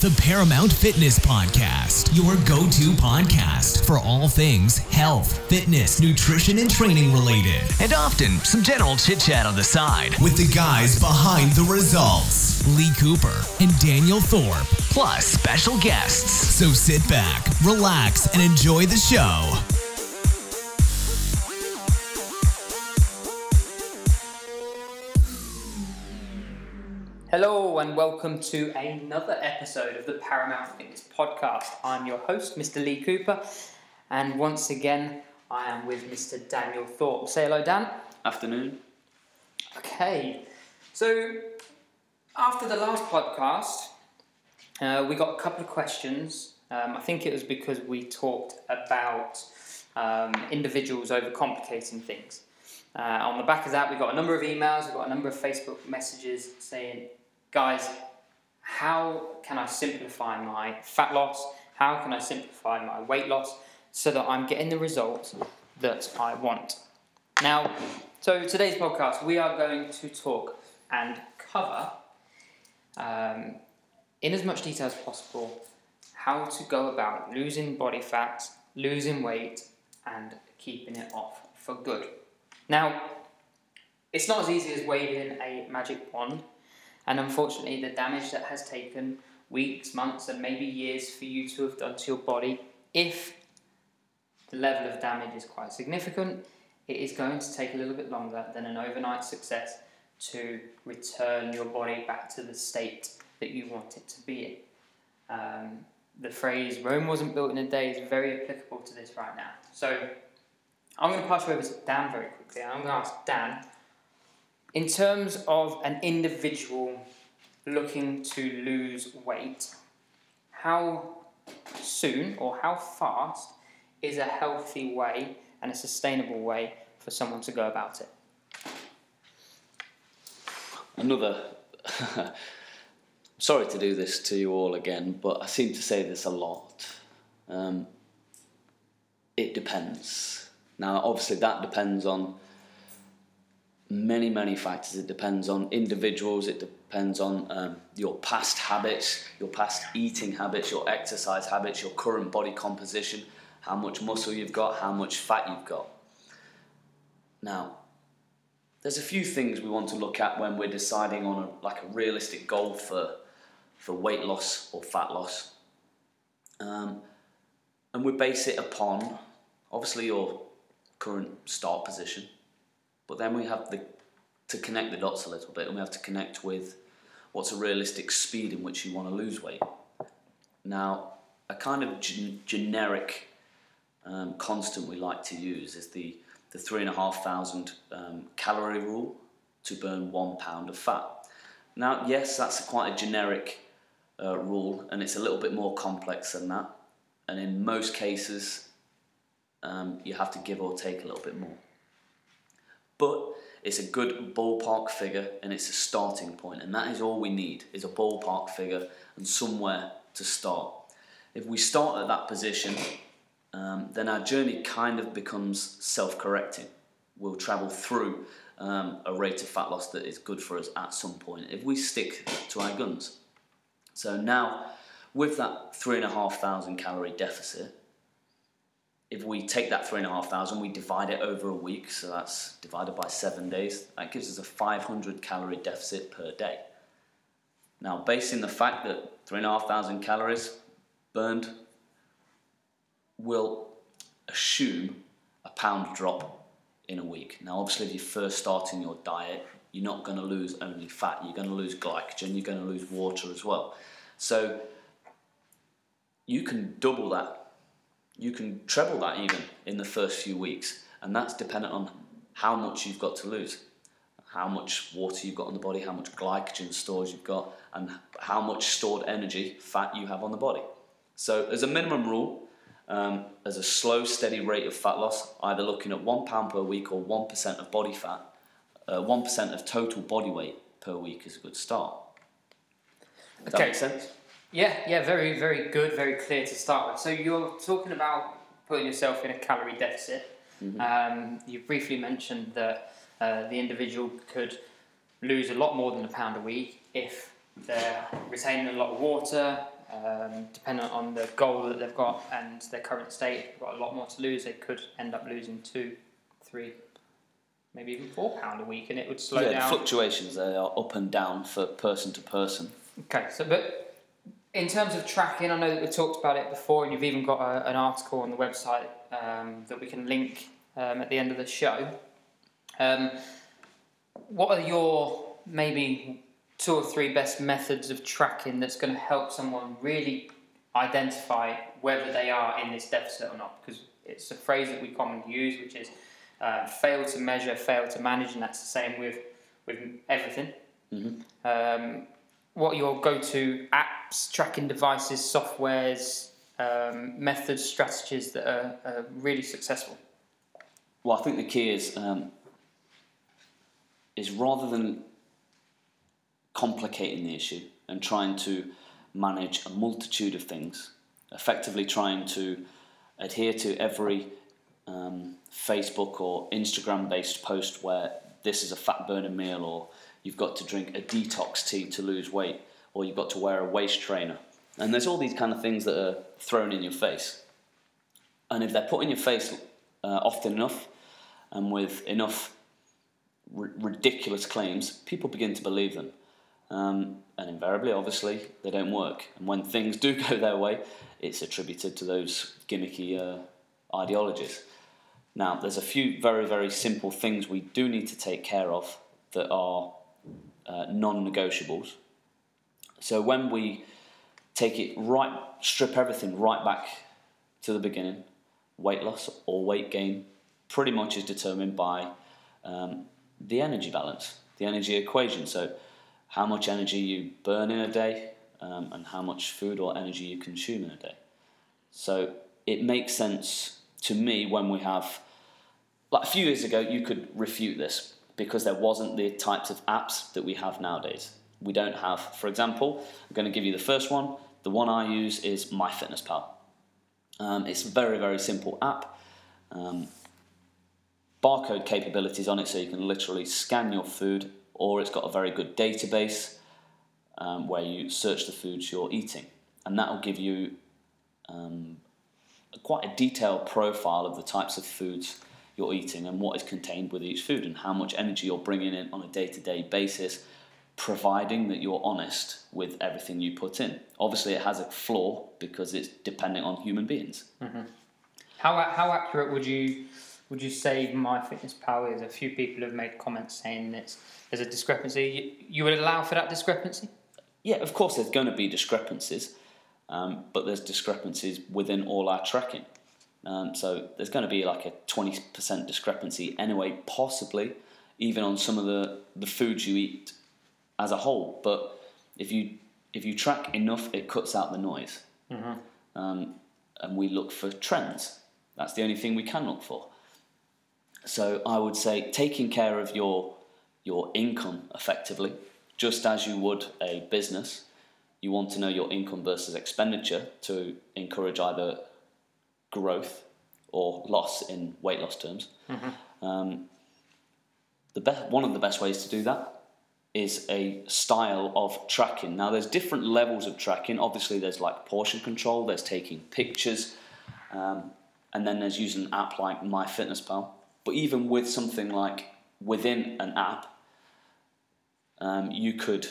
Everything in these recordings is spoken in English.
the Paramount Fitness Podcast, your go to podcast for all things health, fitness, nutrition, and training related. And often some general chit chat on the side with the guys behind the results Lee Cooper and Daniel Thorpe, plus special guests. So sit back, relax, and enjoy the show. Hello and welcome to another episode of the Paramount Fitness Podcast. I'm your host, Mr. Lee Cooper, and once again, I am with Mr. Daniel Thorpe. Say hello, Dan. Afternoon. Okay, so after the last podcast, uh, we got a couple of questions. Um, I think it was because we talked about um, individuals overcomplicating things. Uh, on the back of that, we got a number of emails, we got a number of Facebook messages saying, guys, how can I simplify my fat loss? How can I simplify my weight loss so that I'm getting the results that I want? Now, so today's podcast, we are going to talk and cover um, in as much detail as possible how to go about losing body fat, losing weight, and keeping it off for good. Now, it's not as easy as waving a magic wand, and unfortunately, the damage that has taken weeks, months, and maybe years for you to have done to your body, if the level of damage is quite significant, it is going to take a little bit longer than an overnight success to return your body back to the state that you want it to be in. Um, the phrase Rome wasn't built in a day is very applicable to this right now. So I'm going to pass you over to Dan very quickly. I'm going to ask Dan, in terms of an individual looking to lose weight, how soon or how fast is a healthy way and a sustainable way for someone to go about it? Another. Sorry to do this to you all again, but I seem to say this a lot. Um, it depends. Now, obviously, that depends on many, many factors. It depends on individuals, it depends on um, your past habits, your past eating habits, your exercise habits, your current body composition, how much muscle you've got, how much fat you've got. Now, there's a few things we want to look at when we're deciding on a, like a realistic goal for, for weight loss or fat loss. Um, and we base it upon obviously your current start position, but then we have the to connect the dots a little bit, and we have to connect with what's a realistic speed in which you want to lose weight. Now, a kind of gen- generic um, constant we like to use is the the three and a half thousand um, calorie rule to burn one pound of fat. Now, yes, that's quite a generic uh, rule, and it's a little bit more complex than that. And in most cases, um, you have to give or take a little bit more. But it's a good ballpark figure and it's a starting point, and that is all we need is a ballpark figure and somewhere to start. If we start at that position, um, then our journey kind of becomes self-correcting. We'll travel through um, a rate of fat loss that is good for us at some point if we stick to our guns. So now, with that three and a half thousand calorie deficit, if we take that three and a half thousand, we divide it over a week, so that's divided by seven days, that gives us a 500 calorie deficit per day. Now, basing the fact that three and a half thousand calories burned will assume a pound drop in a week. Now, obviously, if you're first starting your diet, you're not going to lose only fat, you're going to lose glycogen, you're going to lose water as well. So, you can double that, you can treble that even in the first few weeks, and that's dependent on how much you've got to lose. How much water you've got on the body, how much glycogen stores you've got, and how much stored energy, fat you have on the body. So, as a minimum rule, um, as a slow, steady rate of fat loss, either looking at one pound per week or 1% of body fat, uh, 1% of total body weight per week is a good start. Does that Okay. make sense? Yeah, yeah, very, very good, very clear to start with. So you're talking about putting yourself in a calorie deficit. Um, you briefly mentioned that uh, the individual could lose a lot more than a pound a week if they're retaining a lot of water, Um, depending on the goal that they've got and their current state, if they've got a lot more to lose, they could end up losing two, three, maybe even four pound a week, and it would slow yeah, down. the fluctuations they are up and down for person to person. Okay, so but in terms of tracking, I know that we talked about it before, and you've even got a, an article on the website um, that we can link um, at the end of the show. Um, what are your maybe two or three best methods of tracking that's going to help someone really identify whether they are in this deficit or not? Because it's a phrase that we commonly use, which is uh, fail to measure, fail to manage, and that's the same with with everything. Um, what your go-to apps, tracking devices, softwares, um, methods, strategies that are, are really successful? Well, I think the key is um, is rather than complicating the issue and trying to manage a multitude of things, effectively trying to adhere to every um, Facebook or Instagram based post where this is a fat burning meal or you've got to drink a detox tea to lose weight or you've got to wear a waist trainer. And there's all these kind of things that are thrown in your face. And if they're put in your face uh, often enough and with enough r- ridiculous claims, people begin to believe them. Um, and invariably, obviously, they don't work. And when things do go their way, it's attributed to those gimmicky uh, ideologies. Now, there's a few very, very simple things we do need to take care of that are uh, non negotiables. So when we take it right, strip everything right back to the beginning, weight loss or weight gain pretty much is determined by um, the energy balance, the energy equation. So how much energy you burn in a day um, and how much food or energy you consume in a day. So it makes sense to me when we have, like a few years ago, you could refute this because there wasn't the types of apps that we have nowadays. We don't have, for example, I'm going to give you the first one. The one I use is MyFitnessPal. Um, it's a very, very simple app. Um, barcode capabilities on it so you can literally scan your food, or it's got a very good database um, where you search the foods you're eating. And that will give you um, quite a detailed profile of the types of foods you're eating and what is contained with each food and how much energy you're bringing in on a day to day basis, providing that you're honest with everything you put in. Obviously, it has a flaw because it's dependent on human beings. How, how accurate would you would you say MyFitnessPal is? A few people have made comments saying that there's a discrepancy. You, you would allow for that discrepancy? Yeah, of course, there's going to be discrepancies, um, but there's discrepancies within all our tracking. Um, so there's going to be like a 20% discrepancy anyway, possibly, even on some of the, the foods you eat as a whole. But if you if you track enough, it cuts out the noise. Um, and we look for trends. That's the only thing we can look for. So I would say taking care of your your income effectively, just as you would a business. You want to know your income versus expenditure to encourage either growth or loss in weight loss terms. Um, the best, one of the best ways to do that is a style of tracking. Now, there's different levels of tracking. Obviously, there's like portion control, there's taking pictures, um, and then there's using an app like MyFitnessPal. But even with something like within an app, um, you could,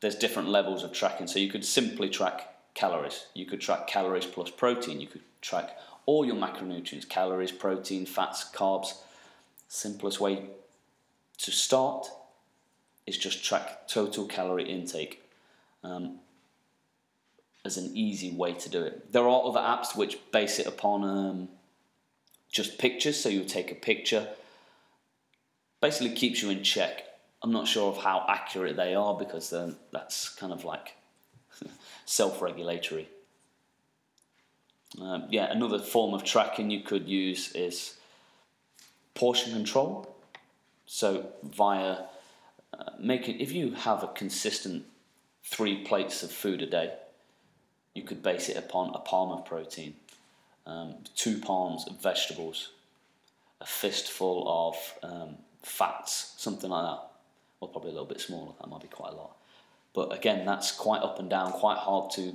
there's different levels of tracking. So you could simply track calories. You could track calories plus protein. You could track all your macronutrients calories, protein, fats, carbs. Simplest way to start is just track total calorie intake um, as an easy way to do it. There are other apps which base it upon um, just pictures. So you take a picture, basically keeps you in check. I'm not sure of how accurate they are because then that's kind of like self-regulatory. Um, yeah, another form of tracking you could use is portion control. So via uh, making, if you have a consistent three plates of food a day, you could base it upon a palm of protein, um, two palms of vegetables, a fistful of um, fats, something like that. Or probably a little bit smaller. That might be quite a lot. But again, that's quite up and down, quite hard to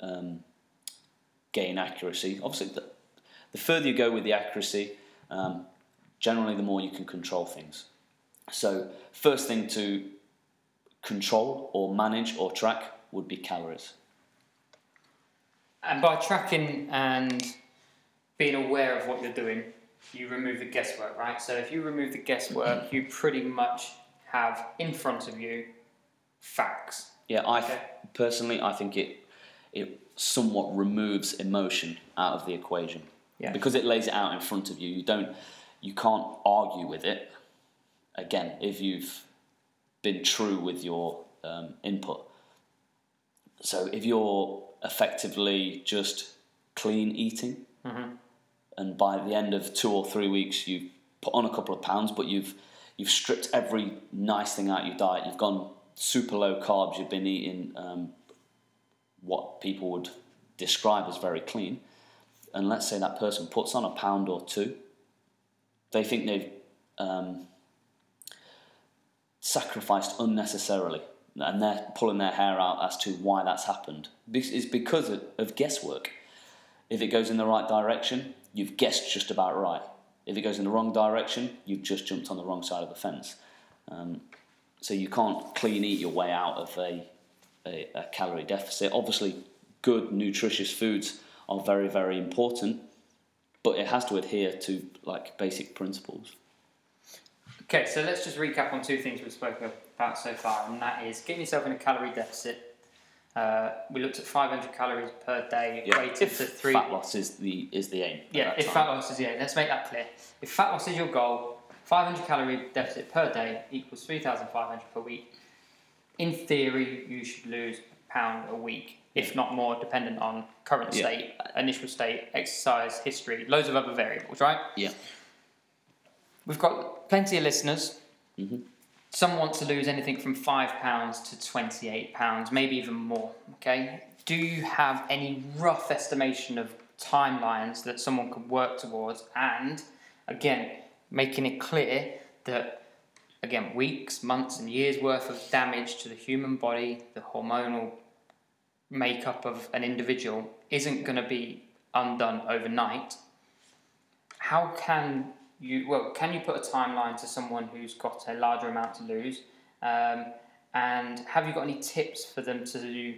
um, gain accuracy. Obviously, the, the further you go with the accuracy, um, generally the more you can control things. So, first thing to control or manage or track would be calories. And by tracking and being aware of what you're doing, you remove the guesswork, right? So if you remove the guesswork, you pretty much have in front of you facts. Yeah, I Okay. personally I think it it somewhat removes emotion out of the equation Yeah. because it lays it out in front of you. You don't you can't argue with it. Again, if you've been true with your um, input. So if you're effectively just clean eating, and by the end of two or three weeks you've put on a couple of pounds, but you've you've stripped every nice thing out of your diet. You've gone super low carbs. You've been eating um, what people would describe as very clean. And let's say that person puts on a pound or two. They think they've um, sacrificed unnecessarily, and they're pulling their hair out as to why that's happened. Is because of, of guesswork. If it goes in the right direction, you've guessed just about right. If it goes in the wrong direction, you've just jumped on the wrong side of the fence. Um, so you can't clean eat your way out of a, a, a calorie deficit. Obviously, good, nutritious foods are very, very important, but it has to adhere to like basic principles. Okay, so let's just recap on two things we've spoken about so far, and that is getting yourself in a calorie deficit. Uh, we looked at 500 calories per day equated if to three. fat loss is the is the aim. Yeah, if time. fat loss is the aim, let's make that clear. If fat loss is your goal, 500 calorie deficit per day equals 3,500 per week. In theory, you should lose a pound a week, if not more, dependent on current Yeah. state, initial state, exercise history, loads of other variables, right? yeah, We've got plenty of listeners. Mm-hmm. Some want to lose anything from five pounds to twenty-eight pounds, maybe even more. Okay. Do you have any rough estimation of timelines that someone could work towards? And again, making it clear that again, weeks, months, and years worth of damage to the human body, the hormonal makeup of an individual, isn't going to be undone overnight. How can you well can you put a timeline to someone who's got a larger amount to lose? Um, and have you got any tips for them to do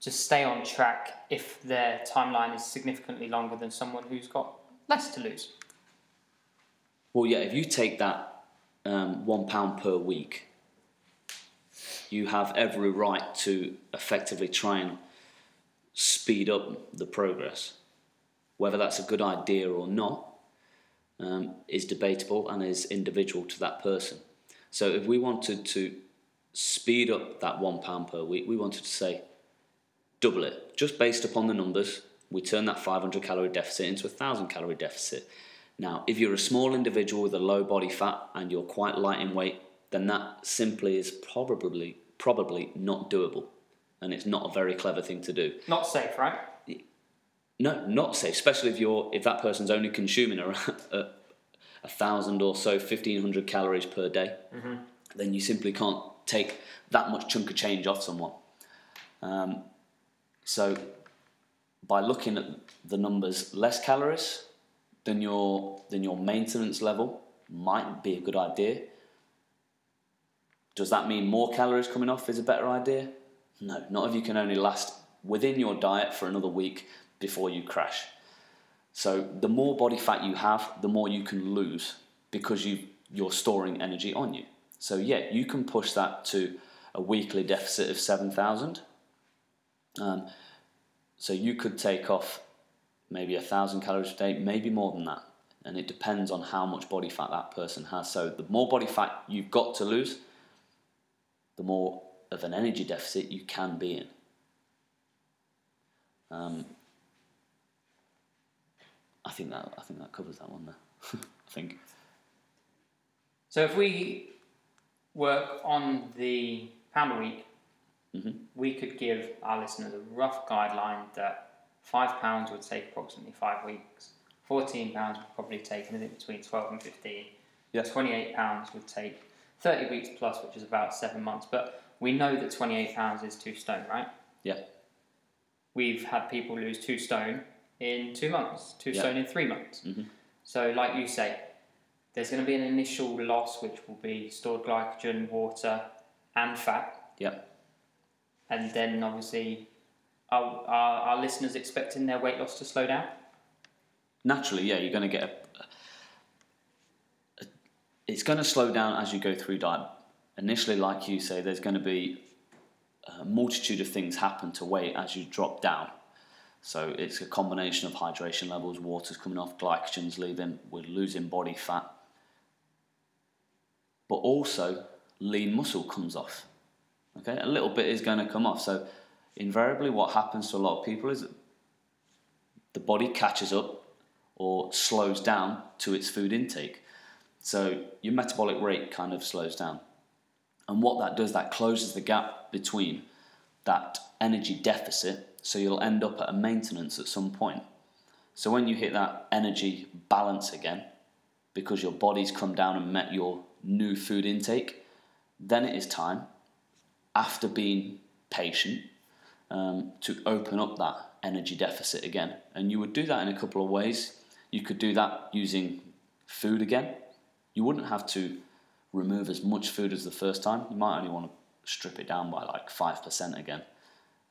to stay on track if their timeline is significantly longer than someone who's got less to lose? Well, yeah, if you take that um, one pound per week, you have every right to effectively try and speed up the progress. Whether that's a good idea or not um, is debatable and is individual to that person. So, if we wanted to speed up that one pound per week, we wanted to say double it just based upon the numbers. We turn that 500 calorie deficit into a 1000 calorie deficit. Now, if you're a small individual with a low body fat and you're quite light in weight, then that simply is probably probably not doable, and it's not a very clever thing to do. not safe right No, not safe, especially if you're if that person's only consuming around a, a thousand or so, fifteen hundred calories per day. Then you simply can't take that much chunk of change off someone. Um, so, by looking at the numbers, less calories than your than your maintenance level might be a good idea. Does that mean more calories coming off is a better idea? No, not if you can only last within your diet for another week before you crash. So the more body fat you have, the more you can lose because you you're storing energy on you. So yeah, you can push that to a weekly deficit of seven thousand. Um, so you could take off maybe a thousand calories a day, maybe more than that, and it depends on how much body fat that person has. So the more body fat you've got to lose, the more of an energy deficit you can be in. Um, I think that I think that covers that one there. I think. so if we work on the pound a week we could give our listeners a rough guideline that five pounds would take approximately five weeks 14 pounds would probably take anything between 12 and 15 Yeah. 28 pounds would take 30 weeks plus which is about seven months but we know that 28 pounds is two stone right Yeah. we've had people lose two stone in two months, two Yeah. stone in three months. Mm-hmm. So, like you say, there's going to be an initial loss, which will be stored glycogen, water, and fat, Yeah. and then obviously, are, are our listeners expecting their weight loss to slow down? naturally, yeah, you're going to get a, a- it's going to slow down as you go through diet. Initially, like you say, there's going to be a multitude of things happen to weight as you drop down. So it's a combination of hydration levels, water's coming off, glycogen's leaving, we're losing body fat. But also, lean muscle comes off. Okay, a little bit is going to come off. So invariably, what happens to a lot of people is the body catches up or slows down to its food intake. So your metabolic rate kind of slows down. And what that does, that closes the gap between that energy deficit. So you'll end up at a maintenance at some point. So when you hit that energy balance again, because your body's come down and met your new food intake, then it is time, after being patient, um, to open up that energy deficit again. And you would do that in a couple of ways. You could do that using food again. You wouldn't have to remove as much food as the first time. You might only want to strip it down by like 5% again.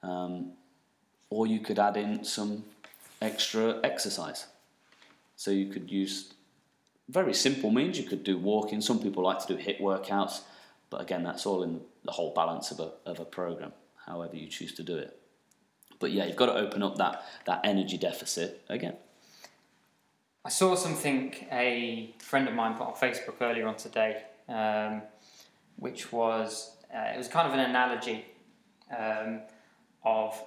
Um, or you could add in some extra exercise. So you could use very simple means. You could do walking. Some people like to do hit workouts, but again, that's all in the whole balance of a, of a program, however you choose to do it. But yeah, you've got to open up that, that energy deficit again. I saw something a friend of mine put on Facebook earlier on today, um, which was uh, it was kind of an analogy um, of,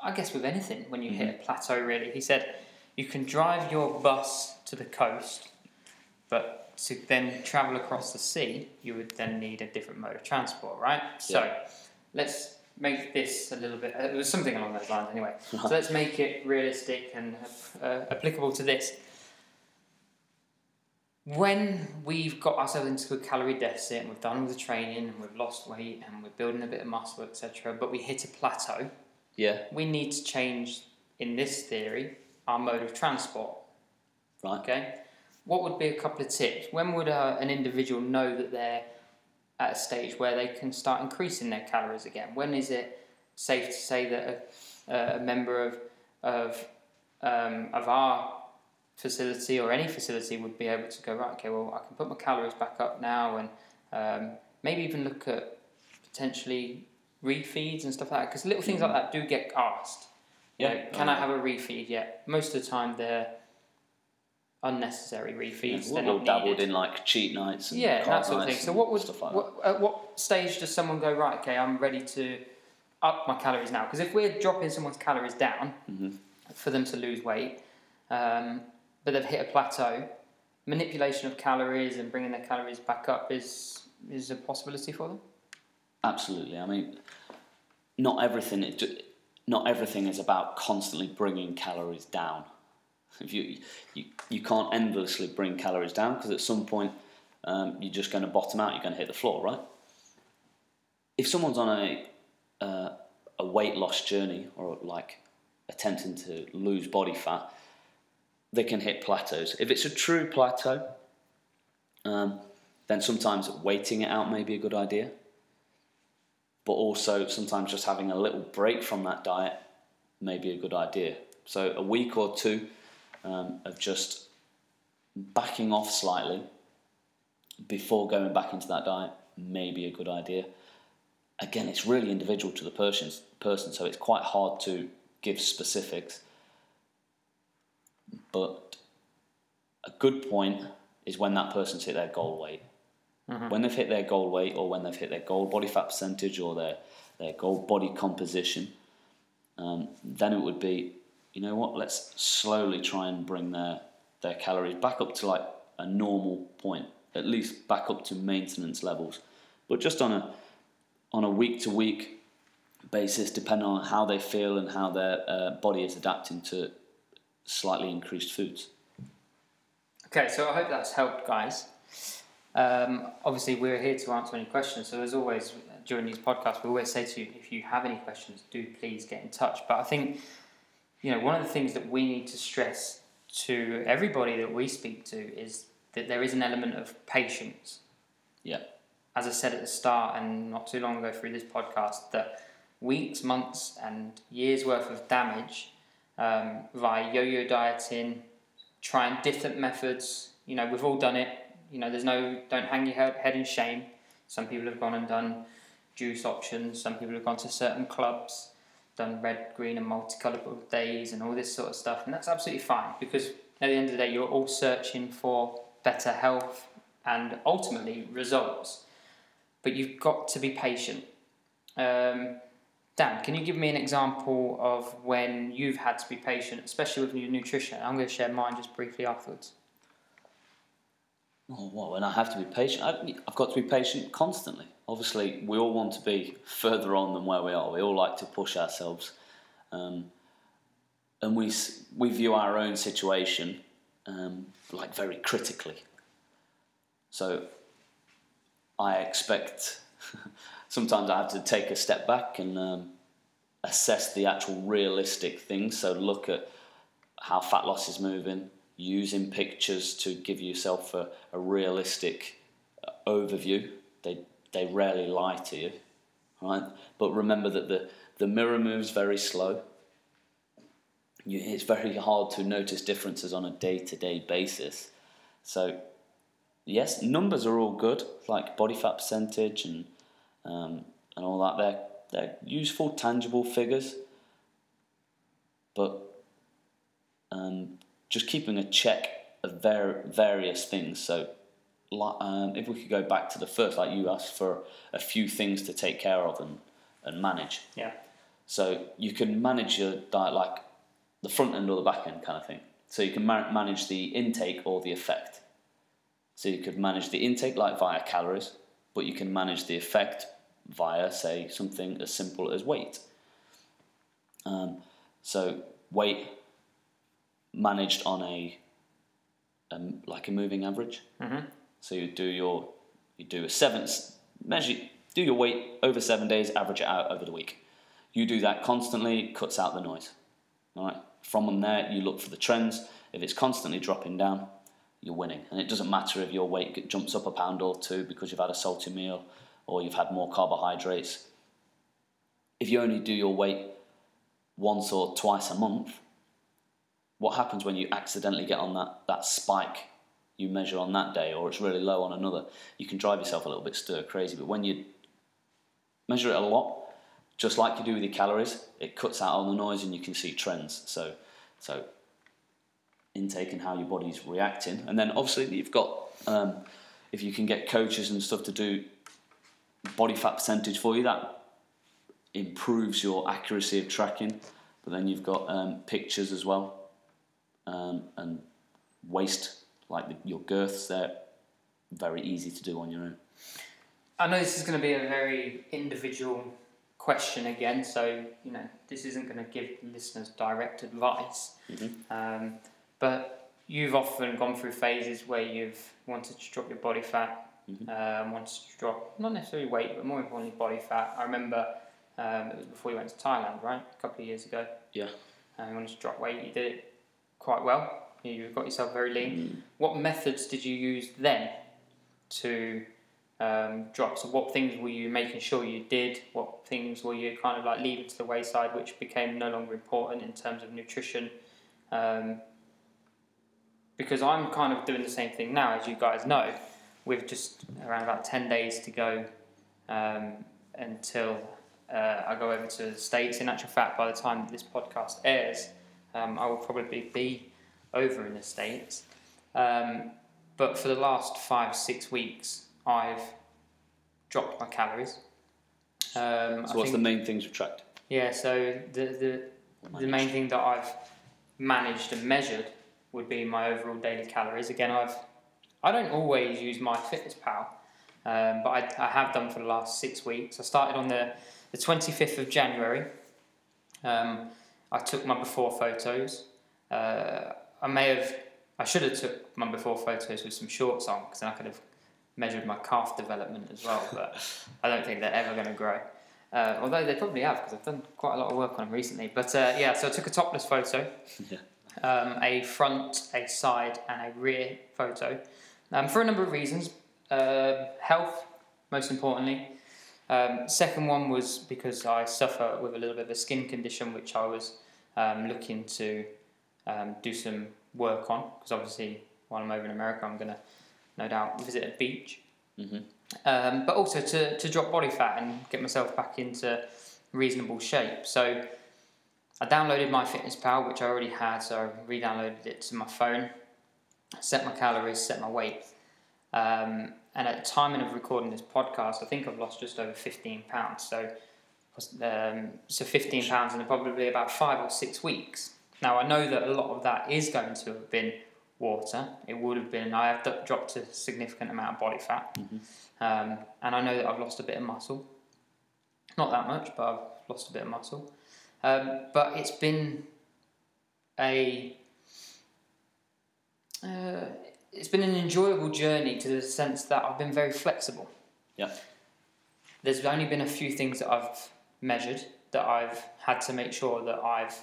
I guess, with anything when you hit a plateau. Really, he said you can drive your bus to the coast, but to then travel across the sea, you would then need a different mode of transport, right? So let's make this a little bit. Uh, it was something along those lines, anyway. so let's make it realistic and uh, applicable to this when we've got ourselves into a calorie deficit and we've done all the training and we've lost weight and we're building a bit of muscle, etc., but we hit a plateau, Yeah, we need to change, in this theory, our mode of transport. right. Okay? What would be a couple of tips? When would uh, an individual know that they're at a stage where they can start increasing their calories again? When is it safe to say that a, a member of, of, um, of our facility or any facility would be able to go, right, okay, well, I can put my calories back up now and um, maybe even look at potentially refeeds and stuff like that? Because little things like that do get asked. You Yeah. know, can I have a refeed yet? Most of the time, they're unnecessary refeeds. Yeah, not dabbled needed. in like cheat nights and Yeah, that sort of thing. So, what would like what, at what stage does someone go right? Okay, I'm ready to up my calories now. Because if we're dropping someone's calories down Mm-hmm. for them to lose weight, um, but they've hit a plateau, manipulation of calories and bringing their calories back up is is a possibility for them. Absolutely. I mean, not everything. It, not everything is about constantly bringing calories down. If you you, you can't endlessly bring calories down because at some point um, you're just going to bottom out. You're going to hit the floor, right? If someone's on a uh, a weight loss journey or like attempting to lose body fat, they can hit plateaus. If it's a true plateau, um, then sometimes waiting it out may be a good idea but also sometimes just having a little break from that diet may be a good idea. So a week or two um, of just backing off slightly before going back into that diet may be a good idea. Again, it's really individual to the person, person so it's quite hard to give specifics. But a good point is when that person's hit their goal weight. When they've hit their goal weight or when they've hit their goal body fat percentage or their, their goal body composition, um, then it would be, you know what, let's slowly try and bring their, their calories back up to like a normal point, at least back up to maintenance levels. But just on a, on a week to week basis, depending on how they feel and how their uh, body is adapting to slightly increased foods. Okay, so I hope that's helped, guys. Um, obviously, we're here to answer any questions. So as always, during these podcasts, we always say to you, if you have any questions, do please get in touch. But I think, you know, one of the things that we need to stress to everybody that we speak to is that there is an element of patience. Yeah. As I said at the start and not too long ago through this podcast, that weeks, months, and years worth of damage um, via yo-yo dieting, trying different methods. You know, we've all done it. You know, there's no don't hang your head in shame. Some people have gone and done juice options. Some people have gone to certain clubs, done red, green, and multicolored days, and all this sort of stuff. And that's absolutely fine because at the end of the day, you're all searching for better health and ultimately results. But you've got to be patient. Um, Dan, can you give me an example of when you've had to be patient, especially with your nutrition? I'm going to share mine just briefly afterwards. Oh, well, when I have to be patient, I've got to be patient constantly. Obviously, we all want to be further on than where we are. We all like to push ourselves, um, and we we view our own situation um, like very critically. So, I expect sometimes I have to take a step back and um, assess the actual realistic things. So look at how fat loss is moving, using pictures to give yourself a, a realistic uh, overview. They they rarely lie to you, right? But remember that the the mirror moves very slow. You, it's very hard to notice differences on a day to day basis. So, yes, numbers are all good, like body fat percentage and um, and all that. They're, they're useful, tangible figures, but um, just keeping a check of ver- various things. So, um, if we could go back to the first, like you asked for a few things to take care of and, and manage. Yeah. So you can manage your diet like the front end or the back end kind of thing. So you can ma- manage the intake or the effect. So you could manage the intake like via calories, but you can manage the effect via, say, something as simple as weight. Um, so weight managed on a um, like a moving average. Mm-hmm. So you do your you do a seven measure do your weight over seven days, average it out over the week. You do that constantly, cuts out the noise. All right. From there, you look for the trends. If it's constantly dropping down, you're winning. And it doesn't matter if your weight jumps up a pound or two because you've had a salty meal or you've had more carbohydrates. If you only do your weight once or twice a month, what happens when you accidentally get on that, that spike you measure on that day or it's really low on another? You can drive yourself a little bit stir crazy. But when you measure it a lot, just like you do with your calories, it cuts out all the noise and you can see trends. So, so intake and how your body's reacting. And then obviously you've got, um, if you can get coaches and stuff to do body fat percentage for you. That improves your accuracy of tracking. But then you've got um, pictures as well, um, and waist like the, your girths. They're very easy to do on your own. I know this is going to be a very individual question again, so you know this isn't going to give listeners direct advice. Mm-hmm. Um, but you've often gone through phases where you've wanted to drop your body fat Mm-hmm. Um, wanted to drop not necessarily weight, but more importantly body fat. I remember um, it was before you went to Thailand, right? A couple of years ago. Yeah. And you wanted to drop weight. You did it quite well. You got yourself very lean. Mm. What methods did you use then to um, drop? So what things were you making sure you did? What things were you kind of like leaving to the wayside, which became no longer important in terms of nutrition? Um, because I'm kind of doing the same thing now, as you guys know with just around about 10 days to go um, until uh, I go over to the States. In actual fact, by the time that this podcast airs, um, I will probably be over in the States. Um, but for the last five, six weeks, I've dropped my calories. Um, so, what's the main things you've tracked? Yeah, so the, the, the main thing that I've managed and measured would be my overall daily calories. Again, I've I don't always use MyFitnessPal, um, but I, I, have done for the last six weeks. I started on the, the 25th of January. Um, I took my before photos. Uh, I may have, I should have took my before photos with some shorts on because then I could have measured my calf development as well, but I don't think they're ever going to grow. Uh, although they probably have because I've done quite a lot of work on them recently. But uh, yeah, so I took a topless photo, Yeah. um, a front, a side, and a rear photo um, for a number of reasons. Uh, health, most importantly. Um, second one was because I suffer with a little bit of a skin condition, which I was um, looking to um, do some work on because obviously while I'm over in America, I'm to no doubt visit a beach. Mhm. Um, but also to, to drop body fat and get myself back into reasonable shape. So I downloaded MyFitnessPal, which I already had, so I re-downloaded it to my phone, set my calories, set my weight. Um, and at the timing of recording this podcast, I think I've lost just over 15 pounds. So, um, so 15 pounds in probably about five or six weeks. Now I know that a lot of that is going to have been water. It would have been. I have dropped a significant amount of body fat, um, and I know that I've lost a bit of muscle. Not that much, but I've lost a bit of muscle. Um, but it's been a uh, it's been an enjoyable journey to the sense that I've been very flexible. Yeah. There's only been a few things that I've measured that I've had to make sure that I've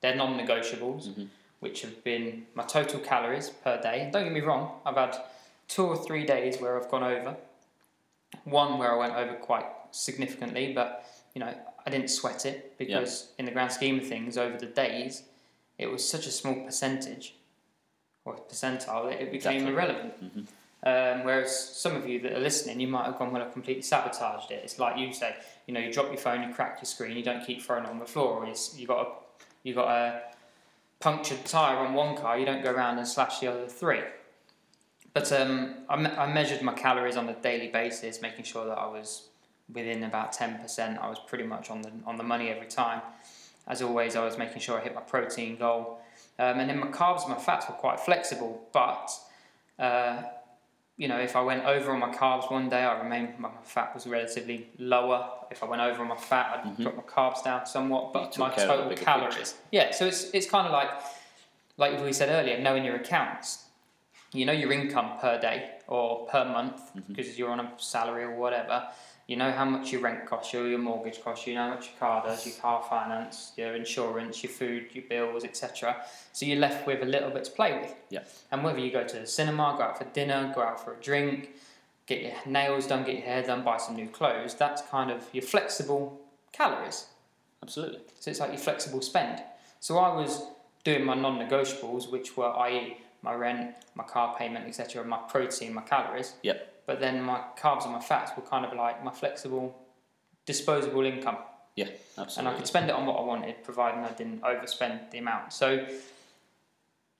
they're non-negotiables, Mhm. which have been my total calories per day. Don't get me wrong, I've had two or three days where I've gone over. One where I went over quite significantly, but you know I didn't sweat it because in the grand scheme of things, over the days, it was such a small percentage or percentile that it became Exactly. irrelevant. Um, whereas some of you that are listening, you might have gone, well, I've completely sabotaged it. It's like you say, you know, you drop your phone, you crack your screen, you don't keep throwing it on the floor, or it's, you got a, you got a punctured tyre on one car, you don't go around and slash the other three. But um, I, me- I measured my calories on a daily basis, making sure that I was within about ten percent. I was pretty much on the on the money every time. As always, I was making sure I hit my protein goal, um, and then my carbs, and my fats were quite flexible. But uh, you know, if I went over on my carbs one day, I remained my fat was relatively lower. If I went over on my fat, I'd mm-hmm. drop my carbs down somewhat, but my care of the total calories. picture. Yeah, so it's it's kind of like like we said earlier, knowing your accounts. You know your income per day or per month mm-hmm. because you're on a salary or whatever. You know how much your rent costs you, your mortgage costs you, you know how much your car does, your car finance, your insurance, your food, your bills, etc. So you're left with a little bit to play with. Yeah. And whether you go to the cinema, go out for dinner, go out for a drink, get your nails done, get your hair done, buy some new clothes, that's kind of your flexible calories. Absolutely. So it's like your flexible spend. So I was doing my non-negotiables, which were i.e. my rent, my car payment, etc., my protein, my calories. Yep. But then my carbs and my fats were kind of like my flexible, disposable income, Yeah. Absolutely. And I could spend it on what I wanted, providing I didn't overspend the amount. So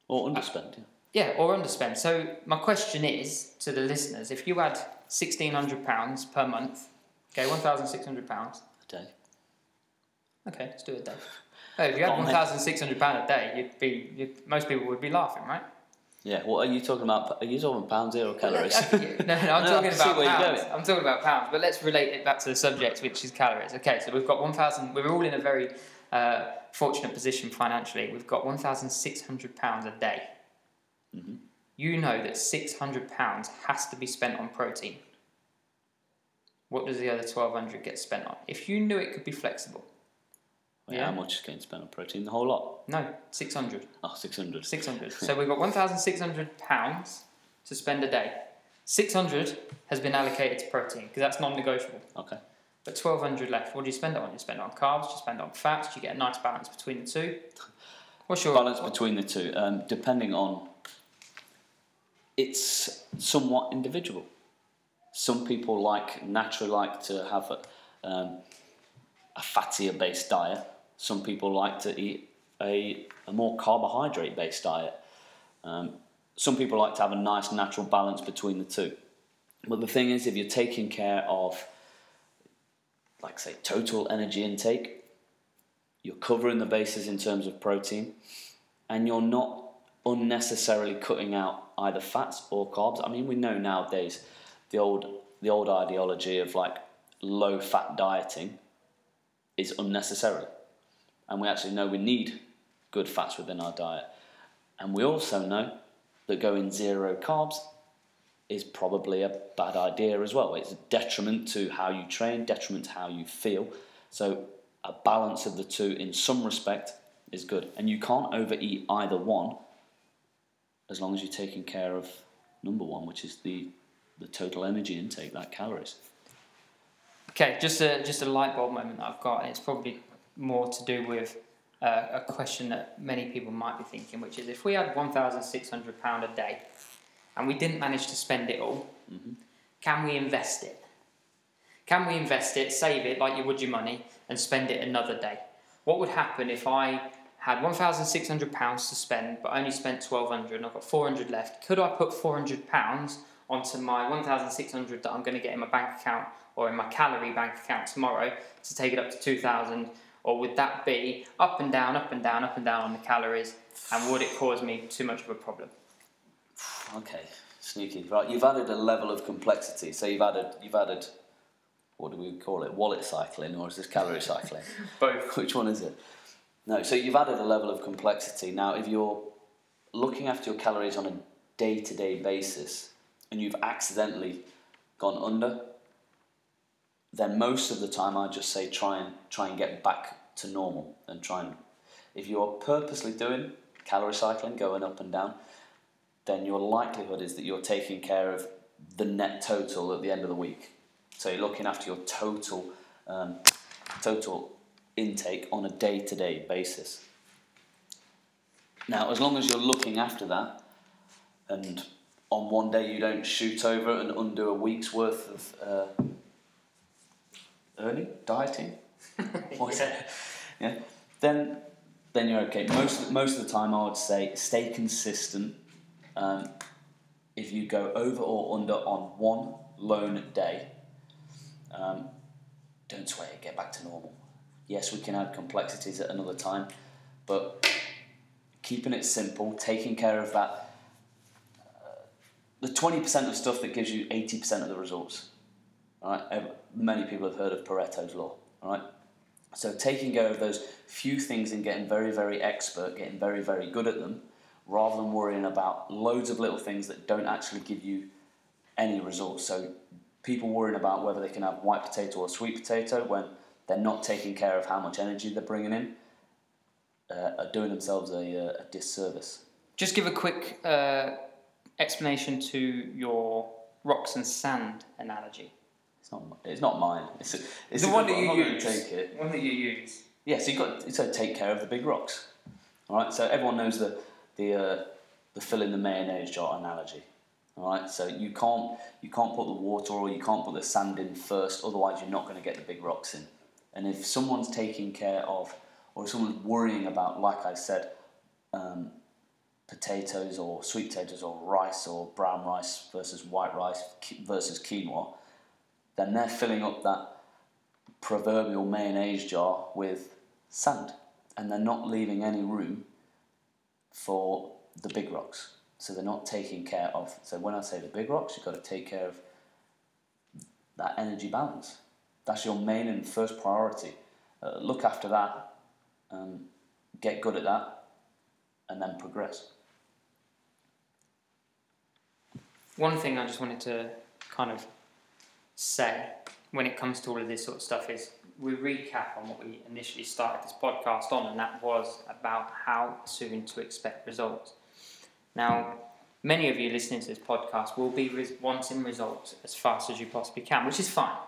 or underspend. Yeah. yeah, or underspend. So my question is to the listeners: If you had sixteen hundred pounds per month, okay, one thousand six hundred pounds. A day. Okay, let's do it a day. Oh, if you had one thousand six hundred pound a day, you'd be you'd, most people would be laughing, right? Yeah. What are you talking about? Are you talking pounds here or calories? no, no, I'm No, talking about pounds. I'm talking about pounds, but let's relate it back to the subject, which is calories. Okay, so we've got 1,000. We're all in a very uh, fortunate position financially. We've got 1,600 pounds a day. Mm-hmm. You know that 600 pounds has to be spent on protein. What does the other 1,200 get spent on? If you knew it could be flexible, Wait, Yeah. How much is getting spent on protein? The whole lot? no, 600. Oh, 600. 600. So we've got 1,600 pounds to spend a day. 600 has been allocated to protein because that's non-negotiable. Okay. But 1,200 left. What do you spend it on? You spend it on carbs. You spend it on fats. You get a nice balance between the two. What's your Balance between the two, um, depending on. It's somewhat individual. Some people like naturally like to have a, um, a fattier based diet. Some people like to eat a, a more carbohydrate based diet. Um, some people like to have a nice natural balance between the two. But the thing is, if you're taking care of, like say, total energy intake, you're covering the bases in terms of protein, and you're not unnecessarily cutting out either fats or carbs. I mean, we know nowadays the old the old ideology of like low fat dieting is unnecessary, and we actually know we need good fats within our diet, and we also know that going zero carbs is probably a bad idea as well. It's a detriment to how you train, detriment to how you feel. So a balance of the two in some respect is good. And you can't overeat either one as long as you're taking care of number one, which is the, the total energy intake, that calories. Okay, just a just a light bulb moment that I've got, it's probably more to do with uh, a question that many people might be thinking, which is if we had one thousand six hundred pound a day, and we didn't manage to spend it all, mm-hmm. can we invest it? Can we invest it, save it like you would your money, and spend it another day? What would happen if I had one thousand six hundred pounds to spend, but only spent £1,200, and I've got £400 left? Could I put four hundred pounds onto my £1,600 that I'm going to get in my bank account or in my calorie bank account tomorrow to take it up to 2000 or would that be up and down up and down up and down on the calories? And would it cause me too much of a problem? Okay sneaky. Right you've added a level of complexity. So you've added you've added what do we call it? Wallet cycling or is this calorie cycling? Both. Which one is it? No so you've added a level of complexity. Now if you're looking after your calories on a day-to-day basis and you've accidentally gone under, then most of the time I just say try and try and get back to normal and try and if you're purposely doing calorie cycling, going up and down, then your likelihood is that you're taking care of the net total at the end of the week. So you're looking after your total um, total intake on a day to day basis. Now, as long as you're looking after that and on one day you don't shoot over and undo a week's worth of uh, earning, dieting, yeah. yeah, then then you're okay. Most most of the time, I would say stay consistent. Um, if you go over or under on one lone day, um, don't sweat it. Get back to normal. Yes, we can add complexities at another time, but keeping it simple, taking care of that the 20% of stuff that gives you 80% of the results. Right? Many people have heard of Pareto's law. Right? So taking care of those few things and getting very, very expert, getting very, very good at them, rather than worrying about loads of little things that don't actually give you any results. So people worrying about whether they can have white potato or sweet potato when they're not taking care of how much energy they're bringing in uh, are doing themselves a, a disservice. Just give a quick uh, explanation to your rocks and sand analogy? It's not. It's not mine. It's, a, it's the one that you use. Take it. One that you use. Yeah, so you got so take care of the big rocks. All right. So everyone knows the the uh, the fill in the mayonnaise jar analogy. All right. So you can't you can't put the water or you can't put the sand in first. Otherwise, you're not going to get the big rocks in. And if someone's taking care of, or if someone's worrying about, like I said, um, potatoes or sweet potatoes or rice or brown rice versus white rice versus quinoa, then they're filling up that proverbial mayonnaise jar with sand and they're not leaving any room for the big rocks. So they're not taking care of. So when I say the big rocks, you've got to take care of that energy balance. That's your main and first priority. Uh, look after that, um, get good at that, and then progress. One thing I just wanted to kind of say when it comes to all of this sort of stuff is we recap on what we initially started this podcast on, and that was about how soon to expect results. Now, many of you listening to this podcast will be wanting results as fast as you possibly can, which is fine.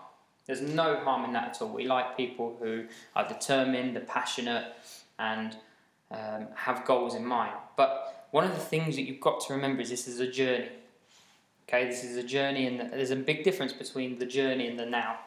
There's no harm in that at all. We like people who are determined, are passionate, and um, have goals in mind. But one of the things that you've got to remember is this is a journey. Okay, this is a journey, and there's a big difference between the journey and the now.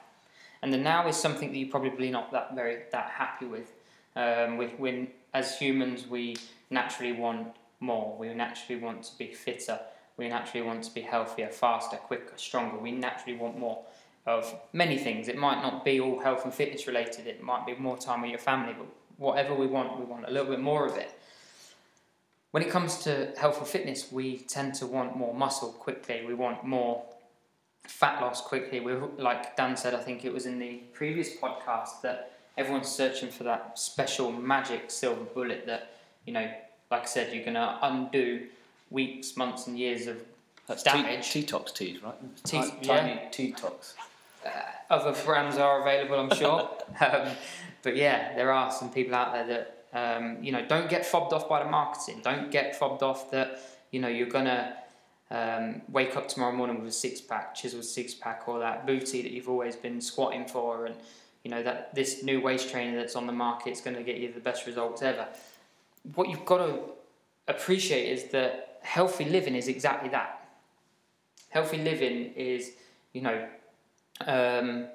And the now is something that you're probably not that very that happy with. Um, we, when as humans, we naturally want more. We naturally want to be fitter. We naturally want to be healthier, faster, quicker, stronger. We naturally want more of many things. It might not be all health and fitness related. It might be more time with your family, but whatever we want, we want a little bit more of it. When it comes to health and fitness, we tend to want more muscle quickly. We want more fat loss quickly. We like Dan said, I think it was in the previous podcast that everyone's searching for that special magic silver bullet that you know, like I said, you're gonna undo weeks, months, and years of That's damage. T- T-Tox teas, right? Tea- Ti- yeah. Tiny T-Tox. other brands are available, I'm sure. um, but yeah, there are some people out there that um, you know don't get fobbed off by the marketing. Don't get fobbed off that you know you're gonna um, wake up tomorrow morning with a six pack, chiseled six pack, or that booty that you've always been squatting for, and you know that this new waist trainer that's on the market is going to get you the best results ever. What you've got to appreciate is that healthy living is exactly that. Healthy living is, you know, um,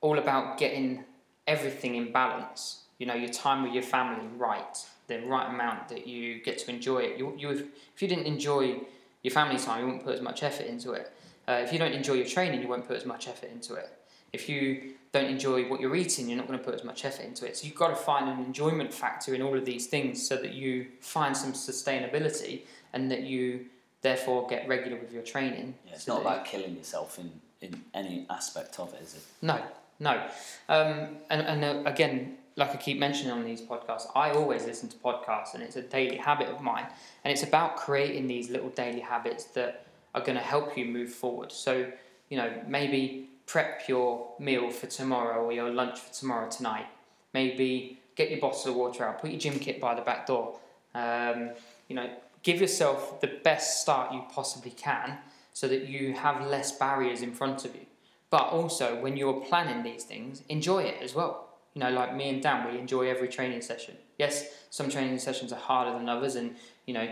all about getting everything in balance. You know, your time with your family right, the right amount that you get to enjoy it. You, you, if, if you didn't enjoy your family time, you wouldn't put as much effort into it. Uh, if you don't enjoy your training, you won't put as much effort into it. If you don't enjoy what you're eating, you're not going to put as much effort into it. So you've got to find an enjoyment factor in all of these things so that you find some sustainability and that you therefore get regular with your training. Yeah, it's so not about killing yourself in, in any aspect of it, is it? No, no. Um, and and uh, again, like I keep mentioning on these podcasts, I always listen to podcasts, and it's a daily habit of mine. And it's about creating these little daily habits that are going to help you move forward. So, you know, maybe prep your meal for tomorrow or your lunch for tomorrow tonight. Maybe get your bottle of water out, put your gym kit by the back door. Um, you know, give yourself the best start you possibly can so that you have less barriers in front of you. But also, when you're planning these things, enjoy it as well. You know, like me and Dan, we enjoy every training session. Yes, some training sessions are harder than others, and you know,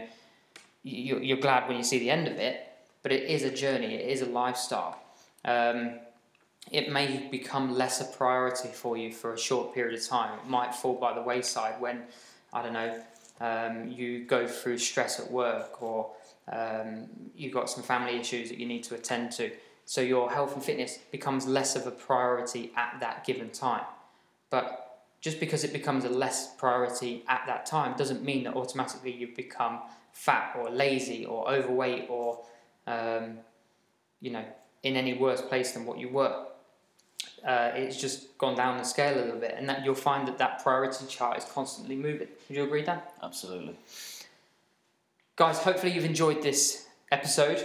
you- you're glad when you see the end of it. But it is a journey. It is a lifestyle. Um, it may become less a priority for you for a short period of time. It might fall by the wayside when, I don't know, um, you go through stress at work or um, you've got some family issues that you need to attend to. So your health and fitness becomes less of a priority at that given time. But just because it becomes a less priority at that time doesn't mean that automatically you've become fat or lazy or overweight or, um, you know, in any worse place than what you were uh, it's just gone down the scale a little bit, and that you'll find that that priority chart is constantly moving. Would you agree, Dan? Absolutely. Guys, hopefully you've enjoyed this episode.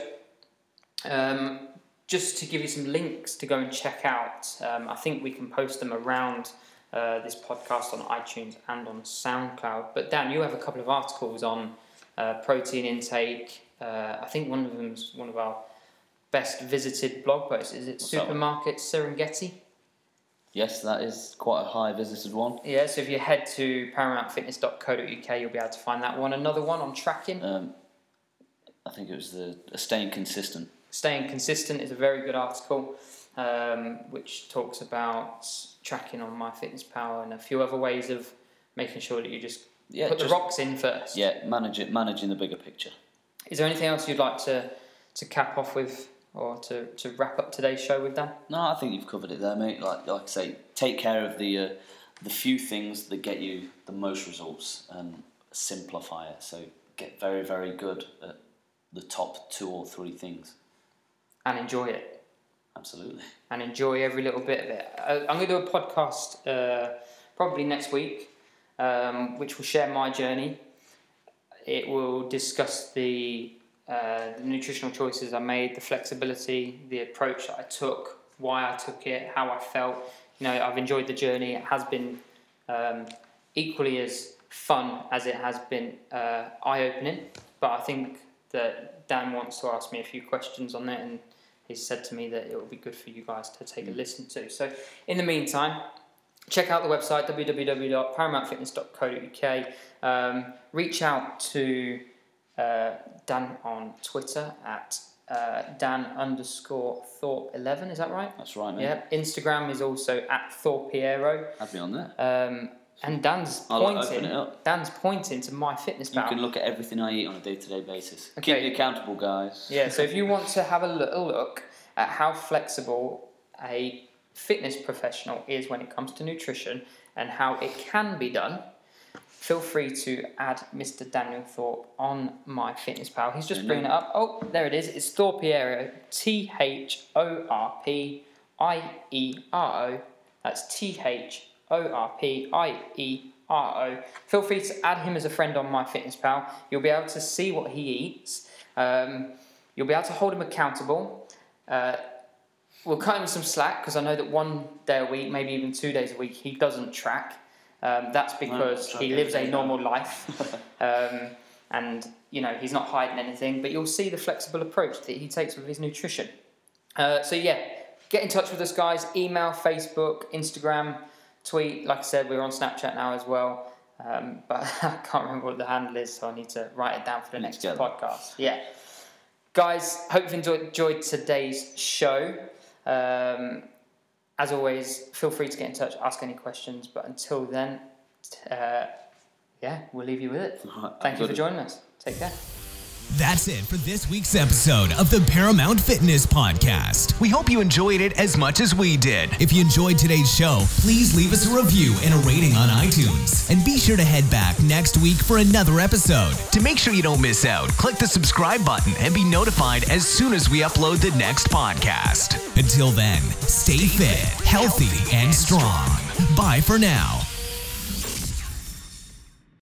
Um, just to give you some links to go and check out, um, I think we can post them around uh, this podcast on iTunes and on SoundCloud. But Dan, you have a couple of articles on uh, protein intake. Uh, I think one of them's one of our best visited blog posts. Is it What's? Supermarket Serengeti? Yes, that is quite a high visited one. Yeah, so if you head to paramountfitness.co.uk, you'll be able to find that one. Another one on tracking. Um, I think it was the staying consistent. Staying consistent is a very good article, um, which talks about tracking on MyFitnessPal and a few other ways of making sure that you just Yeah, put just- the rocks in first. Yeah, manage it, managing the bigger picture. Is there anything else you'd like to, to cap off with or to, to wrap up today's show with, Dan? No, I think you've covered it there, mate. Like, like I say, take care of the uh, the few things that get you the most results and simplify it. So get very, very good at the top two or three things. And enjoy it. Absolutely. and enjoy every little bit of it. Uh, I'm going to do a podcast uh, probably next week, um, which will share my journey. It will discuss the, uh, the nutritional choices I made, the flexibility, the approach that I took, why I took it, how I felt. You know, I've enjoyed the journey. It has been um, equally as fun as it has been uh, eye-opening. But I think that Dan wants to ask me a few questions on it, and he's said to me that it will be good for you guys to take a listen to. So, in the meantime, check out the website www.paramountfitness.co.uk. Um, reach out to uh, Dan on Twitter at uh, Dan underscore Thorpe eleven. Is that right? That's right, mate. Yeah. Instagram is also at Thorpiero. Add me on there. Um, and Dan's I'll pointing. Dan's pointing to my fitness You can look at everything I eat on a day to day basis. Okay. Keep me accountable, guys. Yeah, so if you want to have a little look at how flexible a fitness professional is when it comes to nutrition and how it can be done, feel free to add Mr. Daniel Thorpe on MyFitnessPal. He's just bringing it up. Oh, there it is. It's Thorpiero. T H O R P I E R O. That's T H O R P I E R O. Feel free to add him as a friend on MyFitnessPal. You'll be able to see what he eats. Um, You'll be able to hold him accountable. Uh, we'll cut him some slack because I know that one day a week, maybe even two days a week, he doesn't track. Um, that's because track he lives a normal life. um, and you know he's not hiding anything, but you'll see the flexible approach that he takes with his nutrition. Uh, so yeah, get in touch with us, guys. Email, Facebook, Instagram, tweet. Like I said, we're on Snapchat now as well. Um, but I can't remember what the handle is, so I need to write it down for the next podcast. Yeah, guys. Hope you enjoyed, enjoyed today's show. Um, as always, feel free to get in touch, ask any questions. But until then, uh, yeah, we'll leave you with it. Thank you for joining us. Take care. That's it for this week's episode of the Paramount Fitness Podcast. We hope you enjoyed it as much as we did. If you enjoyed today's show, please leave us a review and a rating on iTunes. And be sure to head back next week for another episode. To make sure you don't miss out, click the subscribe button and be notified as soon as we upload the next podcast. Until then, stay fit, healthy, and strong. Bye for now.